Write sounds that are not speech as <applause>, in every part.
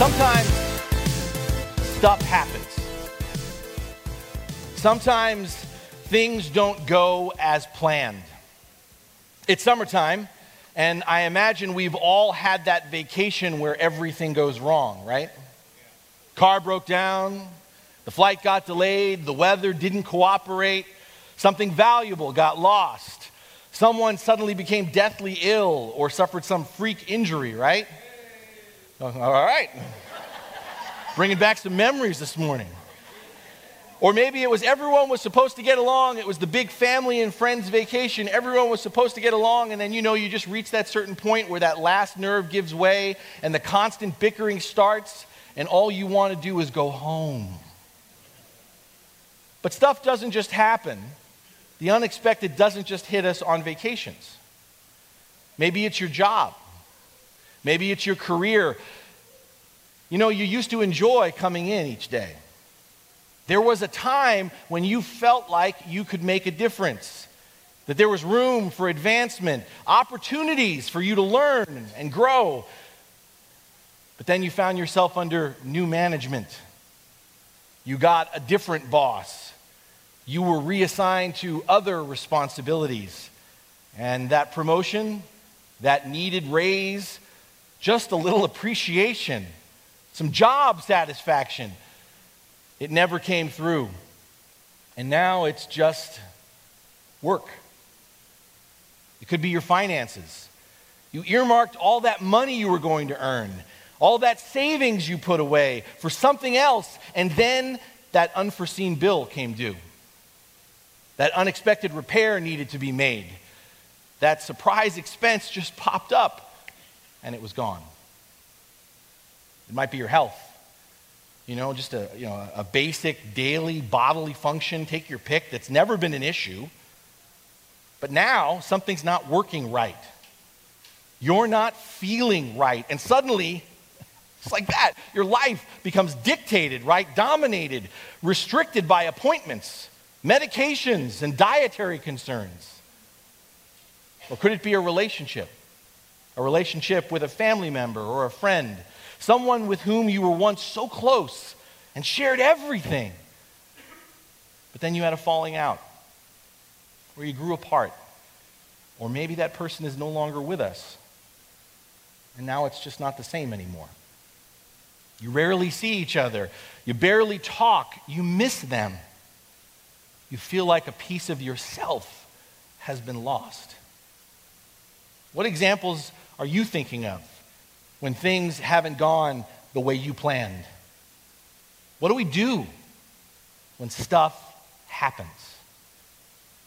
Sometimes stuff happens. Sometimes things don't go as planned. It's summertime, and I imagine we've all had that vacation where everything goes wrong, right? Car broke down, the flight got delayed, the weather didn't cooperate, something valuable got lost, someone suddenly became deathly ill or suffered some freak injury, right? Uh-huh. All right. Bringing back some memories this morning. Or maybe it was everyone was supposed to get along. It was the big family and friends vacation. Everyone was supposed to get along, and then you know you just reach that certain point where that last nerve gives way and the constant bickering starts, and all you want to do is go home. But stuff doesn't just happen. The unexpected doesn't just hit us on vacations. Maybe it's your job. Maybe it's your career. You know, you used to enjoy coming in each day. There was a time when you felt like you could make a difference, that there was room for advancement, opportunities for you to learn and grow. But then you found yourself under new management. You got a different boss. You were reassigned to other responsibilities. And that promotion, that needed raise, just a little appreciation, some job satisfaction. It never came through. And now it's just work. It could be your finances. You earmarked all that money you were going to earn, all that savings you put away for something else, and then that unforeseen bill came due. That unexpected repair needed to be made. That surprise expense just popped up and it was gone. It might be your health. You know, just a, you know, a basic daily bodily function, take your pick, that's never been an issue. But now something's not working right. You're not feeling right. And suddenly, it's like that. Your life becomes dictated, right? Dominated, restricted by appointments, medications, and dietary concerns. Or could it be a relationship? A relationship with a family member or a friend, someone with whom you were once so close and shared everything. But then you had a falling out, or you grew apart, or maybe that person is no longer with us, and now it's just not the same anymore. You rarely see each other, you barely talk, you miss them. You feel like a piece of yourself has been lost. What examples are you thinking of when things haven't gone the way you planned? What do we do when stuff happens?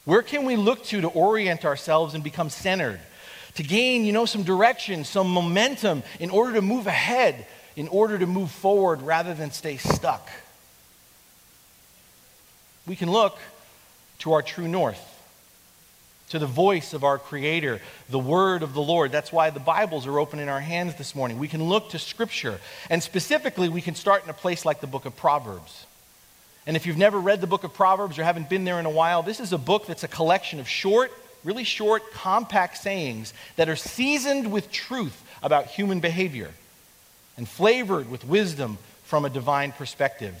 Where can we look to to orient ourselves and become centered? To gain, you know, some direction, some momentum in order to move ahead, in order to move forward rather than stay stuck. We can look to our true north to the voice of our Creator, the Word of the Lord. That's why the Bibles are open in our hands this morning. We can look to Scripture. And specifically, we can start in a place like the book of Proverbs. And if you've never read the book of Proverbs or haven't been there in a while, this is a book that's a collection of short, really short, compact sayings that are seasoned with truth about human behavior and flavored with wisdom from a divine perspective.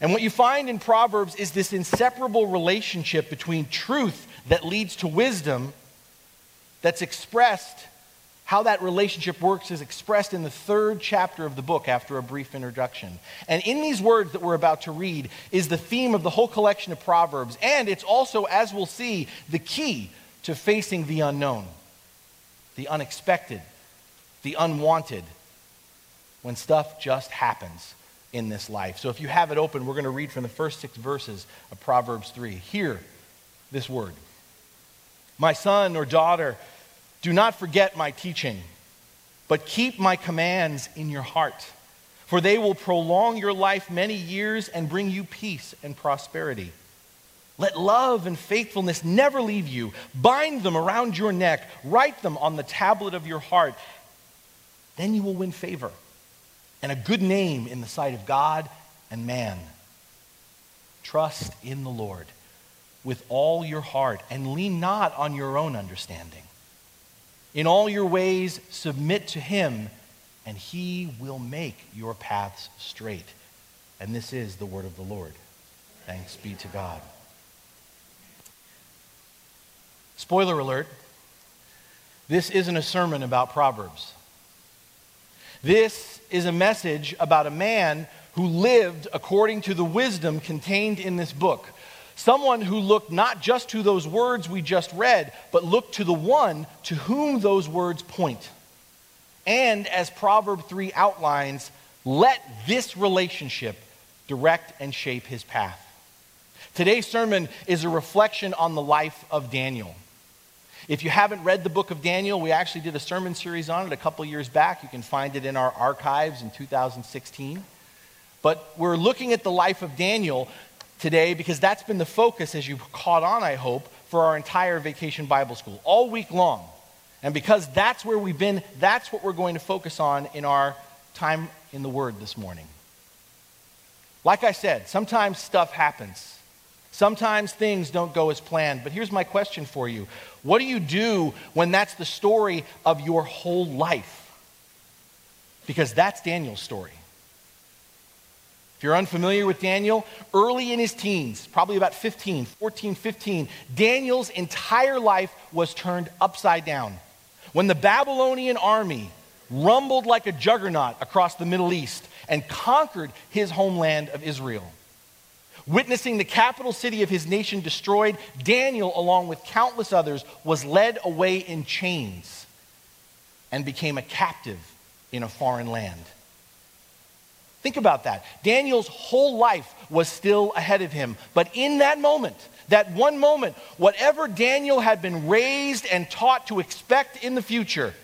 And what you find in Proverbs is this inseparable relationship between truth that leads to wisdom that's expressed, how that relationship works is expressed in the third chapter of the book after a brief introduction. And in these words that we're about to read is the theme of the whole collection of Proverbs. And it's also, as we'll see, the key to facing the unknown, the unexpected, the unwanted, when stuff just happens in this life. So if you have it open, we're going to read from the first six verses of Proverbs 3. Hear this word. My son or daughter, do not forget my teaching, but keep my commands in your heart, for they will prolong your life many years and bring you peace and prosperity. Let love and faithfulness never leave you. Bind them around your neck, write them on the tablet of your heart. Then you will win favor and a good name in the sight of God and man. Trust in the Lord with all your heart and lean not on your own understanding. In all your ways, submit to him, and he will make your paths straight. And this is the word of the Lord. Thanks be to God. Spoiler alert this isn't a sermon about Proverbs. This is a message about a man who lived according to the wisdom contained in this book. Someone who looked not just to those words we just read, but looked to the one to whom those words point. And as Proverb 3 outlines, let this relationship direct and shape his path. Today's sermon is a reflection on the life of Daniel. If you haven't read the book of Daniel, we actually did a sermon series on it a couple years back. You can find it in our archives in 2016. But we're looking at the life of Daniel today because that's been the focus, as you've caught on, I hope, for our entire vacation Bible school, all week long. And because that's where we've been, that's what we're going to focus on in our time in the Word this morning. Like I said, sometimes stuff happens. Sometimes things don't go as planned. But here's my question for you What do you do when that's the story of your whole life? Because that's Daniel's story. If you're unfamiliar with Daniel, early in his teens, probably about 15, 14, 15, Daniel's entire life was turned upside down. When the Babylonian army rumbled like a juggernaut across the Middle East and conquered his homeland of Israel. Witnessing the capital city of his nation destroyed, Daniel, along with countless others, was led away in chains and became a captive in a foreign land. Think about that. Daniel's whole life was still ahead of him. But in that moment, that one moment, whatever Daniel had been raised and taught to expect in the future,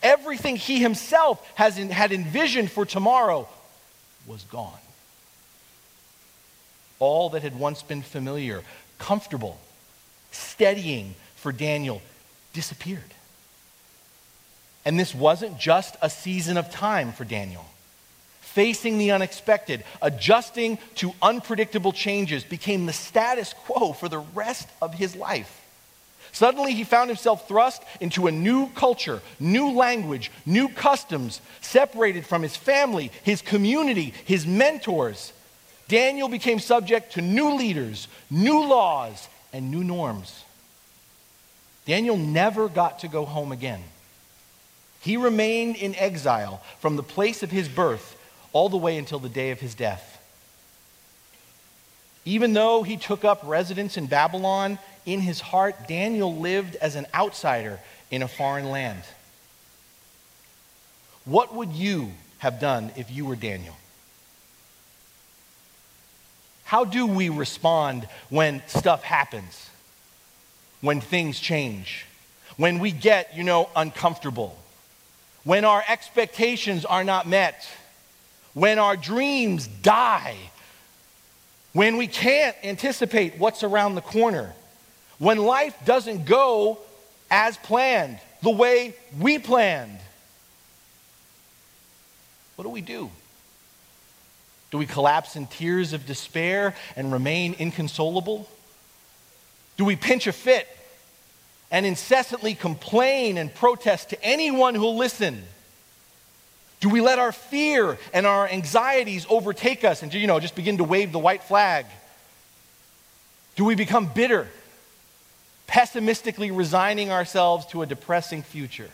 everything he himself has had envisioned for tomorrow was gone. All that had once been familiar, comfortable, steadying for Daniel disappeared. And this wasn't just a season of time for Daniel facing the unexpected, adjusting to unpredictable changes became the status quo for the rest of his life. Suddenly, he found himself thrust into a new culture, new language, new customs, separated from his family, his community, his mentors. Daniel became subject to new leaders, new laws, and new norms. Daniel never got to go home again. He remained in exile from the place of his birth all the way until the day of his death. Even though he took up residence in Babylon, in his heart, Daniel lived as an outsider in a foreign land. What would you have done if you were Daniel? How do we respond when stuff happens? When things change? When we get, you know, uncomfortable? When our expectations are not met? when our dreams die, when we can't anticipate what's around the corner, when life doesn't go as planned, the way we planned. What do we do? Do we collapse in tears of despair and remain inconsolable? Do we pinch a fit and incessantly complain and protest to anyone who'll listen? Do we let our fear and our anxieties overtake us and you know just begin to wave the white flag? Do we become bitter, pessimistically resigning ourselves to a depressing future?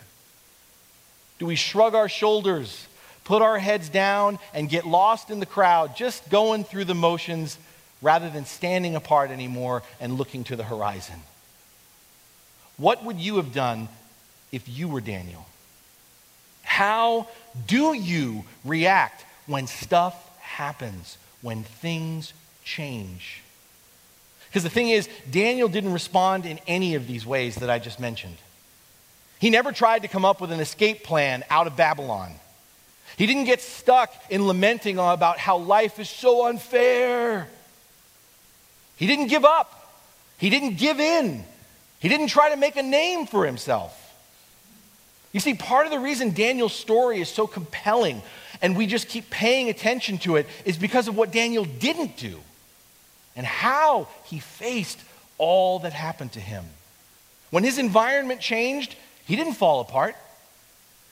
Do we shrug our shoulders, put our heads down, and get lost in the crowd, just going through the motions rather than standing apart anymore and looking to the horizon? What would you have done if you were Daniel? How do you react when stuff happens, when things change? Because the thing is, Daniel didn't respond in any of these ways that I just mentioned. He never tried to come up with an escape plan out of Babylon. He didn't get stuck in lamenting about how life is so unfair. He didn't give up. He didn't give in. He didn't try to make a name for himself. You see, part of the reason Daniel's story is so compelling and we just keep paying attention to it is because of what Daniel didn't do and how he faced all that happened to him. When his environment changed, he didn't fall apart.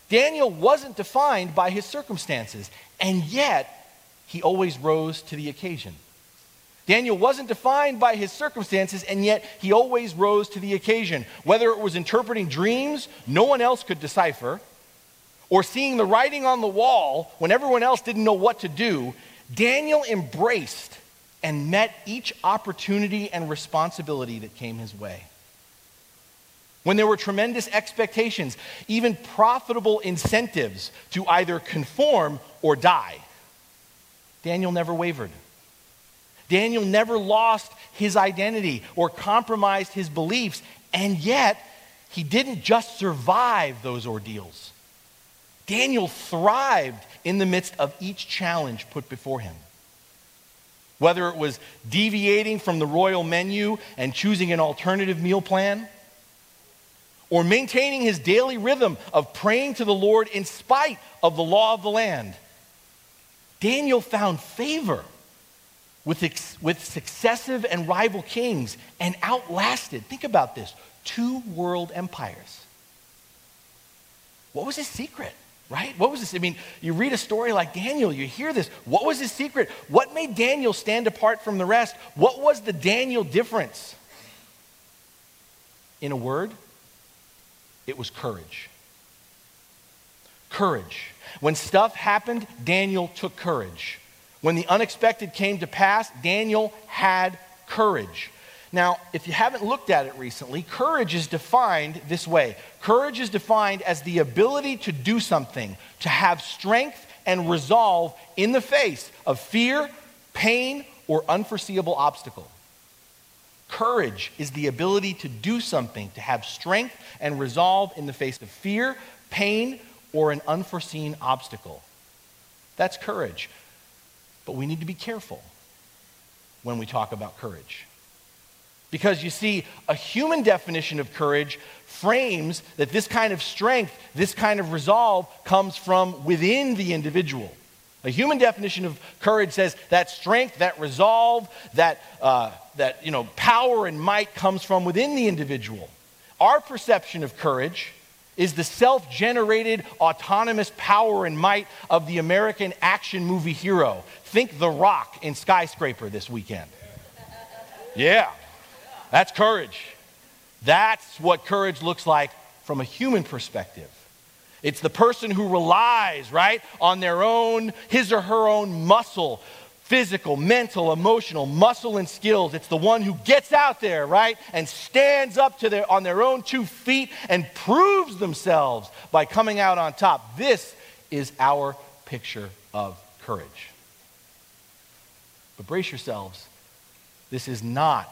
Daniel wasn't defined by his circumstances, and yet he always rose to the occasion. Daniel wasn't defined by his circumstances, and yet he always rose to the occasion. Whether it was interpreting dreams no one else could decipher, or seeing the writing on the wall when everyone else didn't know what to do, Daniel embraced and met each opportunity and responsibility that came his way. When there were tremendous expectations, even profitable incentives to either conform or die, Daniel never wavered. Daniel never lost his identity or compromised his beliefs, and yet he didn't just survive those ordeals. Daniel thrived in the midst of each challenge put before him. Whether it was deviating from the royal menu and choosing an alternative meal plan, or maintaining his daily rhythm of praying to the Lord in spite of the law of the land, Daniel found favor with, ex- with successive and rival kings and outlasted, think about this, two world empires. What was his secret? Right? What was this? I mean, you read a story like Daniel, you hear this. What was his secret? What made Daniel stand apart from the rest? What was the Daniel difference? In a word, it was courage. Courage. When stuff happened, Daniel took courage. When the unexpected came to pass, Daniel had courage. Now, if you haven't looked at it recently, courage is defined this way courage is defined as the ability to do something, to have strength and resolve in the face of fear, pain, or unforeseeable obstacle. Courage is the ability to do something, to have strength and resolve in the face of fear, pain, or an unforeseen obstacle. That's courage. But we need to be careful when we talk about courage. Because you see, a human definition of courage frames that this kind of strength, this kind of resolve comes from within the individual. A human definition of courage says that strength, that resolve, that, uh, that you know, power and might comes from within the individual. Our perception of courage is the self generated autonomous power and might of the American action movie hero. Think The Rock in Skyscraper this weekend. Yeah, that's courage. That's what courage looks like from a human perspective. It's the person who relies, right, on their own, his or her own muscle, physical, mental, emotional, muscle and skills. It's the one who gets out there, right, and stands up to their, on their own two feet and proves themselves by coming out on top. This is our picture of courage. But brace yourselves, this is not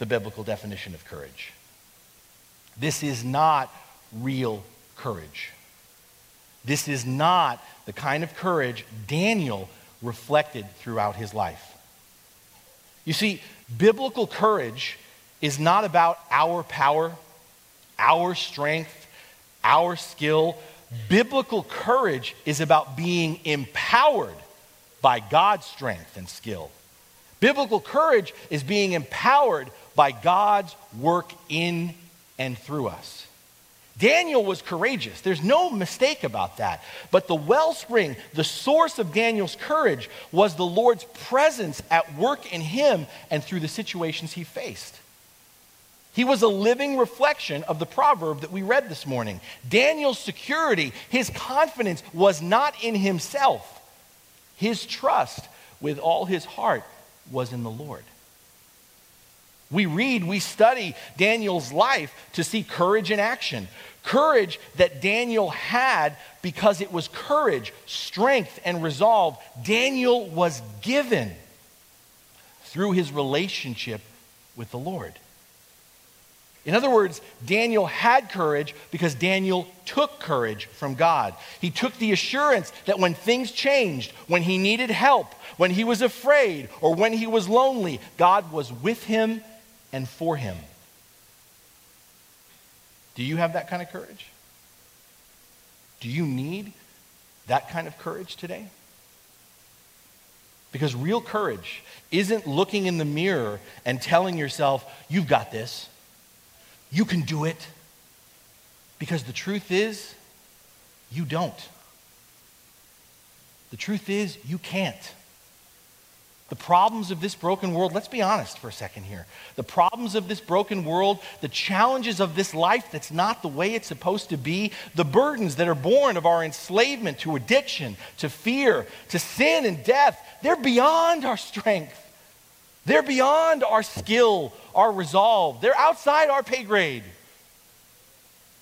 the biblical definition of courage. This is not real courage. This is not the kind of courage Daniel reflected throughout his life. You see, biblical courage is not about our power, our strength, our skill. Biblical courage is about being empowered by God's strength and skill. Biblical courage is being empowered by God's work in and through us. Daniel was courageous. There's no mistake about that. But the wellspring, the source of Daniel's courage, was the Lord's presence at work in him and through the situations he faced. He was a living reflection of the proverb that we read this morning. Daniel's security, his confidence was not in himself. His trust with all his heart was in the Lord. We read, we study Daniel's life to see courage in action. Courage that Daniel had because it was courage, strength, and resolve Daniel was given through his relationship with the Lord. In other words, Daniel had courage because Daniel took courage from God. He took the assurance that when things changed, when he needed help, when he was afraid, or when he was lonely, God was with him and for him. Do you have that kind of courage? Do you need that kind of courage today? Because real courage isn't looking in the mirror and telling yourself, you've got this. You can do it. Because the truth is, you don't. The truth is, you can't. The problems of this broken world, let's be honest for a second here. The problems of this broken world, the challenges of this life that's not the way it's supposed to be, the burdens that are born of our enslavement to addiction, to fear, to sin and death, they're beyond our strength. They're beyond our skill, our resolve. They're outside our pay grade.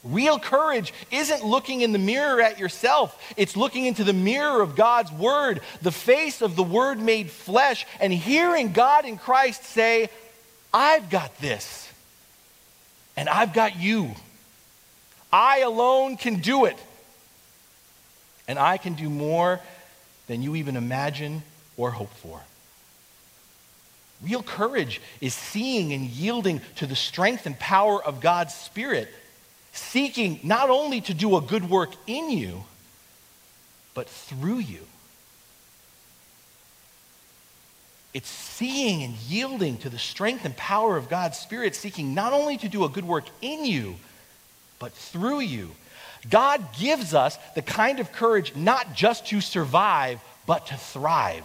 Real courage isn't looking in the mirror at yourself. It's looking into the mirror of God's Word, the face of the Word made flesh, and hearing God in Christ say, I've got this, and I've got you. I alone can do it, and I can do more than you even imagine or hope for. Real courage is seeing and yielding to the strength and power of God's Spirit, seeking not only to do a good work in you, but through you. It's seeing and yielding to the strength and power of God's Spirit, seeking not only to do a good work in you, but through you. God gives us the kind of courage not just to survive, but to thrive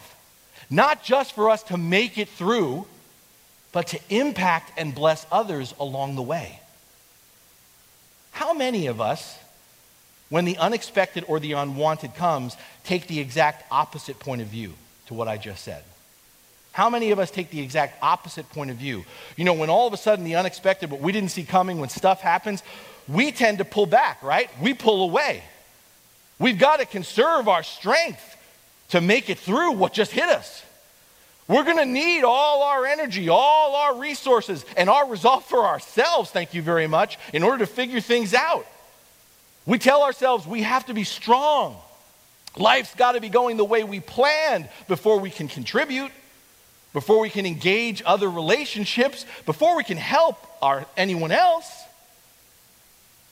not just for us to make it through, but to impact and bless others along the way. How many of us, when the unexpected or the unwanted comes, take the exact opposite point of view to what I just said? How many of us take the exact opposite point of view? You know, when all of a sudden the unexpected, what we didn't see coming, when stuff happens, we tend to pull back, right? We pull away. We've got to conserve our strength to make it through what just hit us. We're going to need all our energy, all our resources, and our resolve for ourselves, thank you very much, in order to figure things out. We tell ourselves we have to be strong. Life's got to be going the way we planned before we can contribute, before we can engage other relationships, before we can help our, anyone else.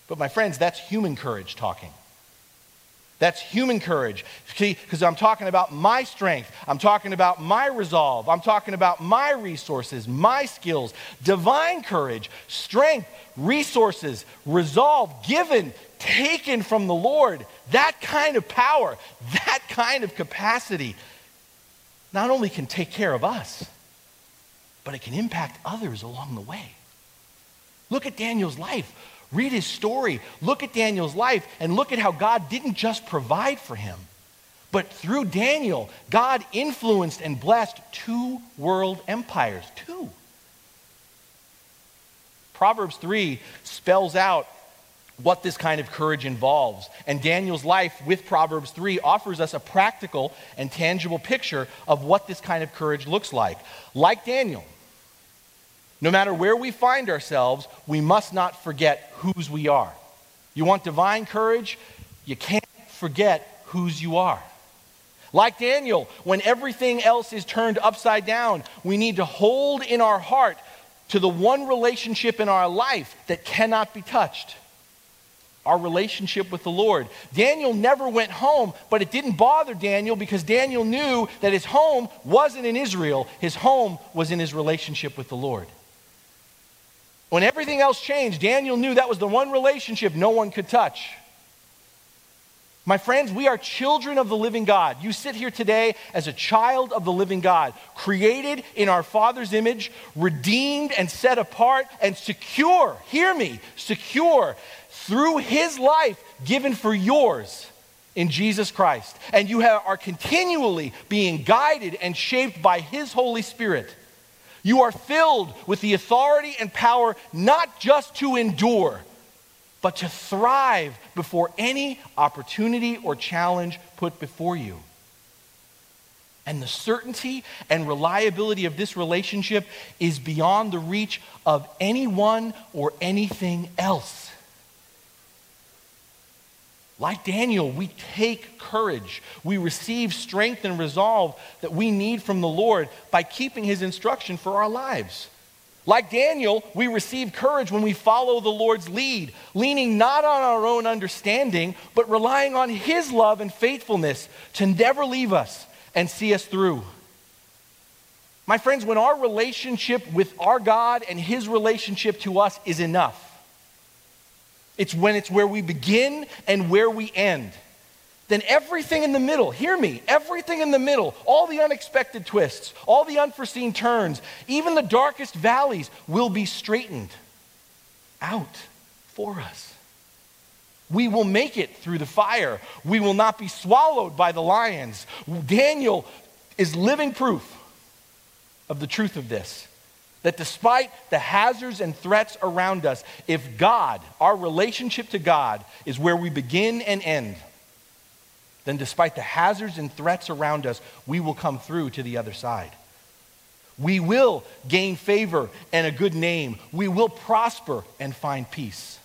But, my friends, that's human courage talking. That's human courage. See, because I'm talking about my strength. I'm talking about my resolve. I'm talking about my resources, my skills. Divine courage, strength, resources, resolve, given, taken from the Lord. That kind of power, that kind of capacity, not only can take care of us, but it can impact others along the way. Look at Daniel's life. Read his story. Look at Daniel's life and look at how God didn't just provide for him, but through Daniel, God influenced and blessed two world empires. Two. Proverbs 3 spells out what this kind of courage involves. And Daniel's life with Proverbs 3 offers us a practical and tangible picture of what this kind of courage looks like. Like Daniel, no matter where we find ourselves, we must not forget whose we are. You want divine courage? You can't forget whose you are. Like Daniel, when everything else is turned upside down, we need to hold in our heart to the one relationship in our life that cannot be touched our relationship with the Lord. Daniel never went home, but it didn't bother Daniel because Daniel knew that his home wasn't in Israel, his home was in his relationship with the Lord. When everything else changed, Daniel knew that was the one relationship no one could touch. My friends, we are children of the living God. You sit here today as a child of the living God, created in our Father's image, redeemed and set apart, and secure, hear me, secure through His life given for yours in Jesus Christ. And you have, are continually being guided and shaped by His Holy Spirit you are filled with the authority and power not just to endure, but to thrive before any opportunity or challenge put before you. And the certainty and reliability of this relationship is beyond the reach of anyone or anything else. Like Daniel, we take courage. We receive strength and resolve that we need from the Lord by keeping his instruction for our lives. Like Daniel, we receive courage when we follow the Lord's lead, leaning not on our own understanding, but relying on his love and faithfulness to never leave us and see us through. My friends, when our relationship with our God and his relationship to us is enough, it's when it's where we begin and where we end. Then everything in the middle, hear me, everything in the middle, all the unexpected twists, all the unforeseen turns, even the darkest valleys will be straightened out for us. We will make it through the fire. We will not be swallowed by the lions. Daniel is living proof of the truth of this. That despite the hazards and threats around us, if God, our relationship to God, is where we begin and end, then despite the hazards and threats around us, we will come through to the other side. We will gain favor and a good name. We will prosper and find peace.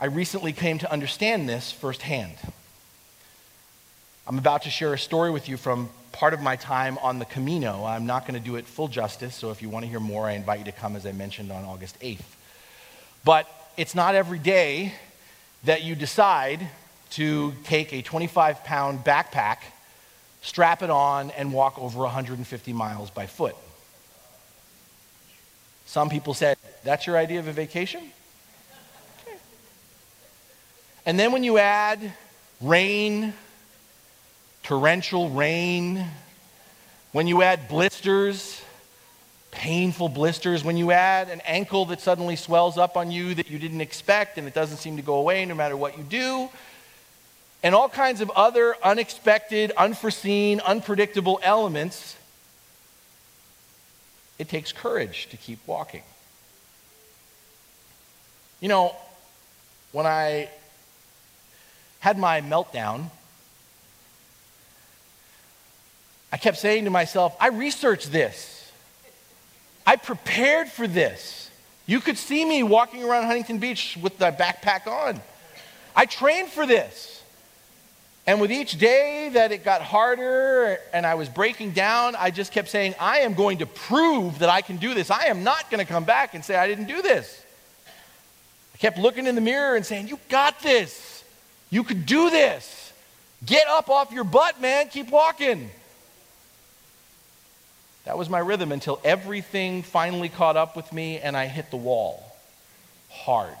I recently came to understand this firsthand. I'm about to share a story with you from part of my time on the Camino. I'm not going to do it full justice, so if you want to hear more, I invite you to come, as I mentioned, on August 8th. But it's not every day that you decide to take a 25 pound backpack, strap it on, and walk over 150 miles by foot. Some people said, That's your idea of a vacation? Okay. And then when you add rain, torrential rain, when you add blisters, painful blisters, when you add an ankle that suddenly swells up on you that you didn't expect and it doesn't seem to go away no matter what you do, and all kinds of other unexpected, unforeseen, unpredictable elements, it takes courage to keep walking. You know, when I had my meltdown I kept saying to myself, I researched this. I prepared for this. You could see me walking around Huntington Beach with the backpack on. I trained for this. And with each day that it got harder and I was breaking down, I just kept saying, I am going to prove that I can do this. I am not going to come back and say I didn't do this. I kept looking in the mirror and saying, You got this. You could do this. Get up off your butt, man. Keep walking. That was my rhythm until everything finally caught up with me and I hit the wall hard.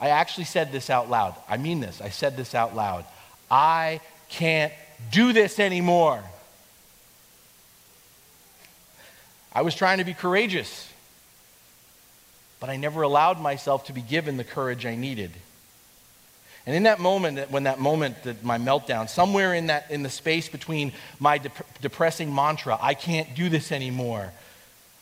I actually said this out loud. I mean this. I said this out loud. I can't do this anymore. I was trying to be courageous, but I never allowed myself to be given the courage I needed. And in that moment, when that moment, my meltdown, somewhere in that in the space between my dep- depressing mantra, I can't do this anymore,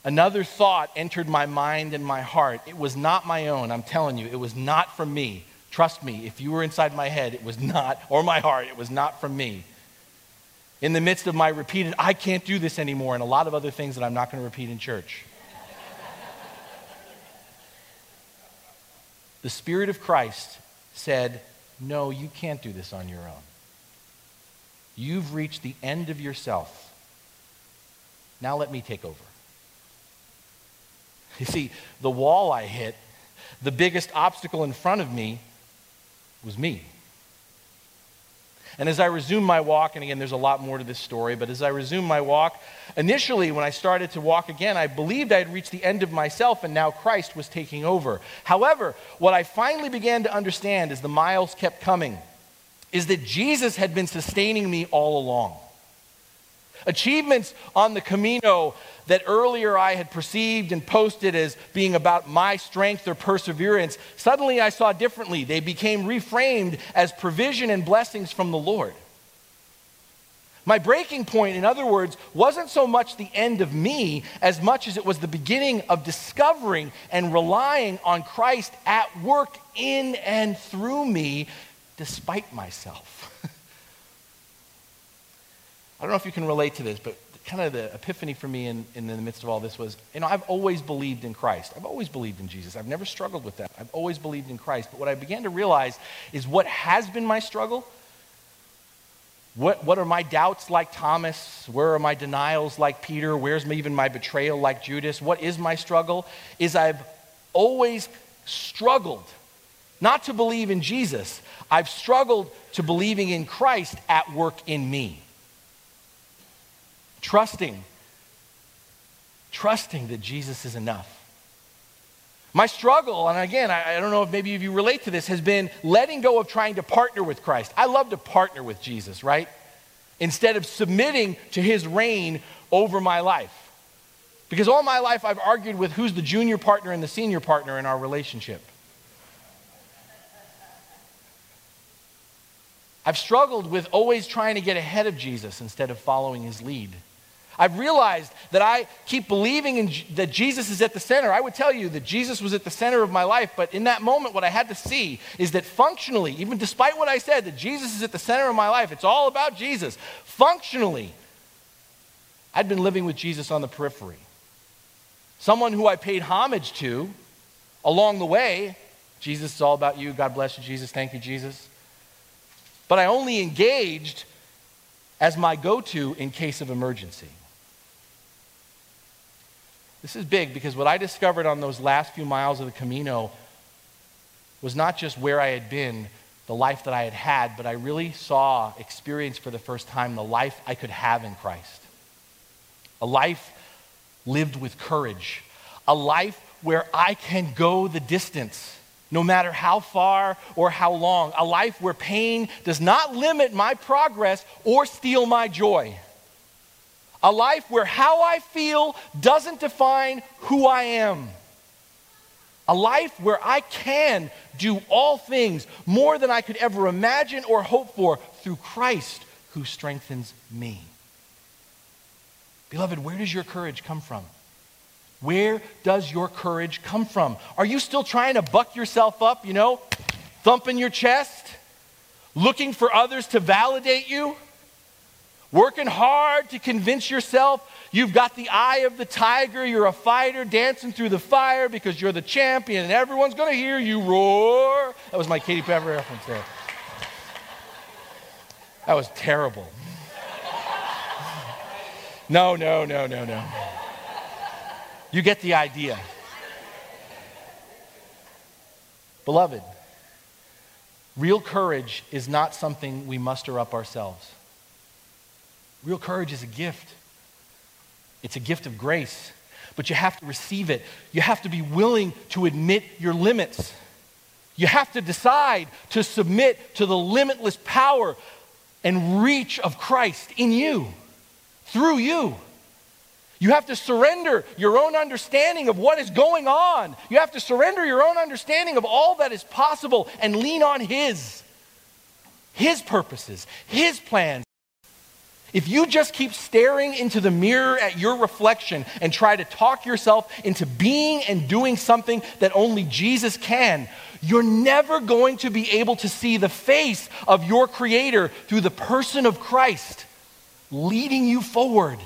another thought entered my mind and my heart. It was not my own. I'm telling you, it was not from me. Trust me, if you were inside my head, it was not, or my heart, it was not from me. In the midst of my repeated, I can't do this anymore, and a lot of other things that I'm not going to repeat in church. the Spirit of Christ said, No, you can't do this on your own. You've reached the end of yourself. Now let me take over. You see, the wall I hit, the biggest obstacle in front of me was me. And as I resumed my walk, and again, there's a lot more to this story, but as I resumed my walk, initially, when I started to walk again, I believed I had reached the end of myself and now Christ was taking over. However, what I finally began to understand as the miles kept coming is that Jesus had been sustaining me all along. Achievements on the Camino that earlier I had perceived and posted as being about my strength or perseverance, suddenly I saw differently. They became reframed as provision and blessings from the Lord. My breaking point, in other words, wasn't so much the end of me as much as it was the beginning of discovering and relying on Christ at work in and through me despite myself. <laughs> I don't know if you can relate to this, but kind of the epiphany for me in, in the midst of all this was, you know, I've always believed in Christ. I've always believed in Jesus. I've never struggled with that. I've always believed in Christ. But what I began to realize is what has been my struggle. What, what are my doubts like Thomas? Where are my denials like Peter? Where's my, even my betrayal like Judas? What is my struggle? Is I've always struggled not to believe in Jesus. I've struggled to believing in Christ at work in me trusting, trusting that Jesus is enough. My struggle, and again, I, I, don't know if maybe if you relate to this, has been letting go of trying to partner with Christ. I love to partner with Jesus, right? Instead of submitting to his reign over my life. Because all my life I've argued with who's the junior partner and the senior partner in our relationship. I've struggled with always trying to get ahead of Jesus instead of following his lead. I've realized that I keep believing in, that Jesus is at the center. I would tell you that Jesus was at the center of my life, but in that moment, what I had to see is that functionally, even despite what I said, that Jesus is at the center of my life, it's all about Jesus. Functionally, I'd been living with Jesus on the periphery. Someone who I paid homage to along the way. Jesus is all about you. God bless you, Jesus. Thank you, Jesus. But I only engaged as my go to in case of emergency. This is big because what I discovered on those last few miles of the Camino was not just where I had been, the life that I had had, but I really saw, experienced for the first time, the life I could have in Christ. A life lived with courage. A life where I can go the distance, no matter how far or how long. A life where pain does not limit my progress or steal my joy. A life where how I feel doesn't define who I am. A life where I can do all things more than I could ever imagine or hope for through Christ who strengthens me. Beloved, where does your courage come from? Where does your courage come from? Are you still trying to buck yourself up, you know, thumping your chest, looking for others to validate you? Working hard to convince yourself you've got the eye of the tiger, you're a fighter dancing through the fire because you're the champion and everyone's going to hear you roar. That was my Katy Perry reference there. That was terrible. No, no, no, no, no. You get the idea. Beloved, real courage is not something we muster up ourselves. Real courage is a gift, it's a gift of grace, but you have to receive it. You have to be willing to admit your limits. You have to decide to submit to the limitless power and reach of Christ in you, through you. You have to surrender your own understanding of what is going on. You have to surrender your own understanding of all that is possible and lean on His. His purposes, His plans, if you just keep staring into the mirror at your reflection and try to talk yourself into being and doing something that only Jesus can, you're never going to be able to see the face of your Creator through the person of Christ leading you forward.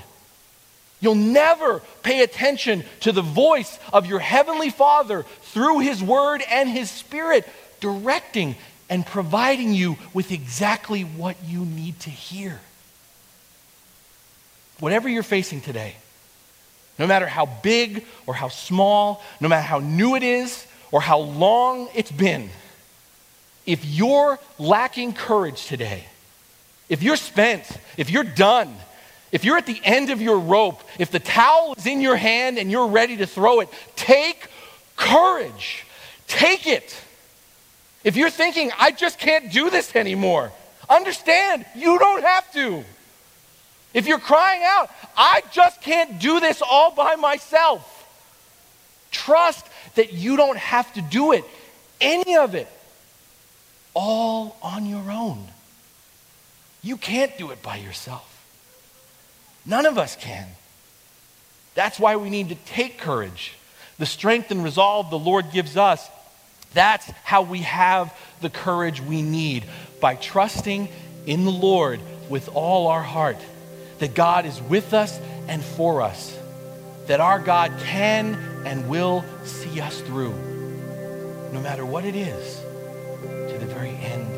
You'll never pay attention to the voice of your Heavenly Father through His Word and His Spirit, directing and providing you with exactly what you need to hear whatever you're facing today, no matter how big or how small, no matter how new it is or how long it's been, if you're lacking courage today, if you're spent, if you're done, if you're at the end of your rope, if the towel is in your hand and you're ready to throw it, take courage. Take it. If you're thinking, I just can't do this anymore, understand, you don't have to. If you're crying out, I just can't do this all by myself, trust that you don't have to do it, any of it, all on your own. You can't do it by yourself. None of us can. That's why we need to take courage. The strength and resolve the Lord gives us That's how we have the courage we need by trusting in the Lord with all our heart, that God is with us and for us, that our God can and will see us through, no matter what it is, to the very end.